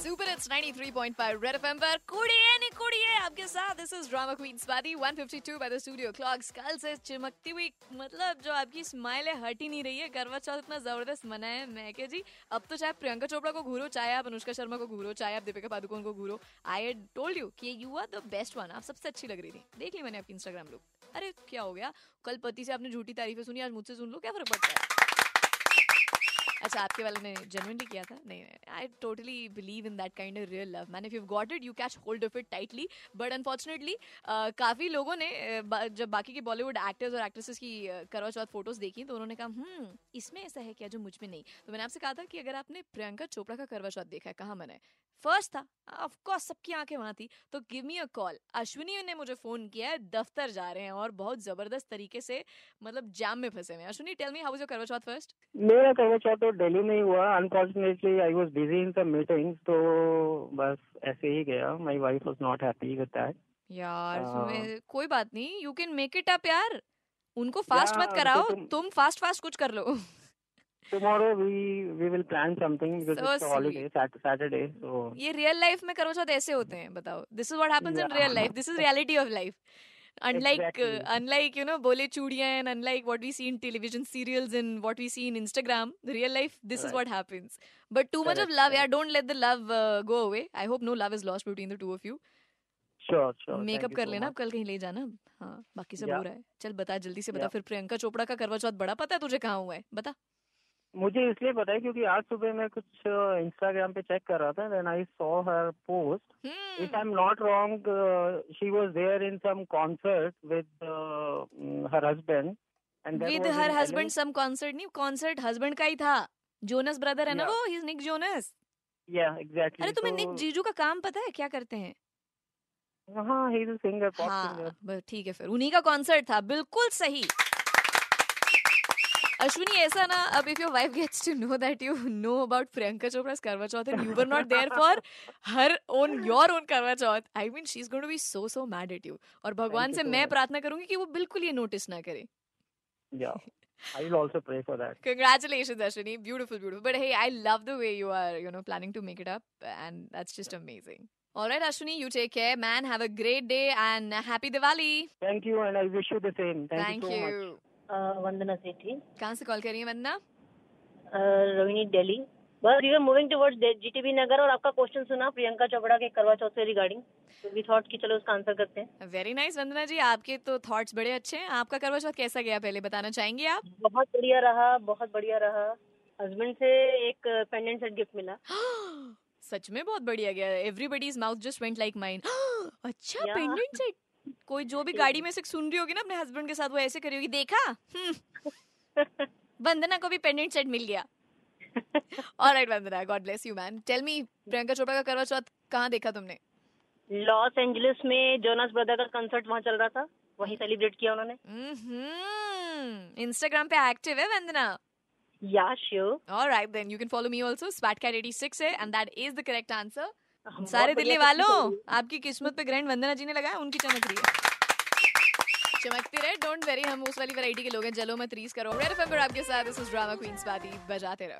Super it's 93.5 red FM पर। कुड़िए नी कुड़िए आपके साथ। This is drama queen Swati 152 by the studio clocks कल से चिमकती हुई मतलब जो आपकी स्माइल है, हट ही नहीं रही है। करवा चौथ इतना ज़बरदस्त मनाए मैं के जी। अब तो चाहे प्रियंका चोपड़ा को घूरो, चाहे आप अनुष्का शर्मा को घूरो, चाहे आप दीपिका पादुकोण को घूरो आई टोल्ड यू कि you are the best one आप सबसे अच्छी लग रही थी। देख ली मैंने आपकी इंस्टाग्राम लुक अरे, क्या हो गया? कल पति से आपने झूठी तारीफें सुनी, आज मुझसे सुन लो, क्या फ़र्क पड़ता है? अच्छा आपके वाले ने जेनुइनली किया था? नहीं I totally believe in that kind of real love man if you got it you catch hold of it tightly but unfortunately काफ़ी लोगों ने जब बाकी के बॉलीवुड एक्टर्स और एक्ट्रेसेस की करवा चौथ फ़ोटोज़ देखी तो उन्होंने कहा हम्म इसमें ऐसा है क्या जो मुझमें नहीं? तो मैंने आपसे कहा था कि अगर आपने प्रियंका चोपड़ा का करवा चौथ देखा है, कहाँ मना फ़र्स्ट था ऑफ़ कोर्स सबकी आँखें वहाँ थी। तो give me a call Ashwini ने मुझे फ़ोन किया है, दफ्तर जा रहे हैं और बहुत ज़बरदस्त तरीके से मतलब जाम में फंसे हुए हैं। Ashwini tell me how was your Karva Chauth first मेरा करवा चौथ तो दिल्ली में ही हुआ। Unfortunately I was busy in some meetings तो बस ऐसे ही गया। My wife was not happy with that यार। तुम्हें- कोई बात नहीं। You can make it up यार। उनको फास्ट मत कराओ तो तुम- तुम फास्ट फास्ट कुछ कर लो। Tomorrow we we will plan something because So it's holiday Saturday so ये रियल लाइफ में करवा चौथ ऐसे होते हैं बताओ। This is what happens in real life this is reality of life unlike exactly. uh, unlike you know bole chudiyan and unlike what we see in television serials and what we see in instagram the real life this right. is what happens but too much of love yeah don't let the love uh, go away i hope no love is lost between the two of you sure sure makeup कर लेना अब कल कहीं ले जाना हाँ बाकी सब हो रहा है चल बता जल्दी से बता फिर प्रियंका चोपड़ा का करवा चौथ बड़ा पता है तुझे कहाँ हुआ है बता मुझे इसलिए पता है क्योंकि आज सुबह मैं कुछ इंस्टाग्राम पे चेक कर रहा था then I saw her post uh, she was there in some concert with uh, mm, her husband. And that with her husband. Some concert नहीं कॉन्सर्ट हस्बैंड का ही था। जोनस ब्रदर है ना वो? ही निक जोनस Yeah, exactly. अरे तुम्हें निक जीजू का काम पता है? क्या करते हैं? हाँ, हाँ ठीक है फिर। उन्हीं का कॉन्सर्ट था। बिल्कुल सही। अश्विनी ऐसा ना अब if your wife gets to know that you know about Priyanka Chopra Karva Chauth and you were not there for her own your own Karva Chauth I mean she is going to be so so mad at you और भगवान से मैं प्रार्थना करूँगी कि वो बिल्कुल ये नोटिस ना करे Yeah, I will also pray for that. Congratulations, Ashwini. Beautiful, beautiful. But hey, I love the way you are, you know, planning to make it up, and that's just amazing. All right, Ashwini, you take care, man. Have a great day and happy Diwali. Thank you, and I wish you the same. Thank, Thank you so much. you. Vandana Sethi. कहाँ से call कर रही है वंदना? रोहिणी दिल्ली। बस we are moving towards GTB Nagar और आपका question सुना प्रियंका चोपड़ा के करवा चौथ से रिगार्डिंग तो वी थॉट कि चलो उसका आंसर करते हैं। Very nice Vandana ji. आपके तो थॉट्स बड़े अच्छे हैं। आपका करवा चौथ कैसा गया? पहले बताना चाहेंगे आप? बहुत बढ़िया रहा बहुत बढ़िया रहा। हस्बैंड से एक पेंडेंट सेट गिफ्ट मिला। सच में बहुत बढ़िया गया। Everybody's mouth just went like mine अच्छा पेंडेंट सेट कोई जो भी गाड़ी में से सुन रही होगी ना अपने हस्बैंड के साथ वो ऐसे करी होगी देखा? हम्म। वंदना को भी पेंडेंट सेट मिल गया. Alright Vandana God bless you man tell me Priyanka Chopra का करवा चौथ कहाँ देखा तुमने? लॉस एंजलिस में जोनास ब्रदर का कंसर्ट वहाँ चल रहा था। वहीं सेलिब्रेट किया उन्होंने। इंस्टाग्राम पे एक्टिव है वंदना? या sure alright then you can follow me also swatcat86 है and that is the correct answer सारे दिल्ली वालों आपकी किस्मत पे ग्रैंड वंदना जी ने लगाया उनकी चमक रही है। चमकती रहे डोंट वेरी हम उस वाली वैरायटी के लोग हैं जलो मत रीस करो रेड एफएम पर आपके साथ this is drama queens party बजाते रहो।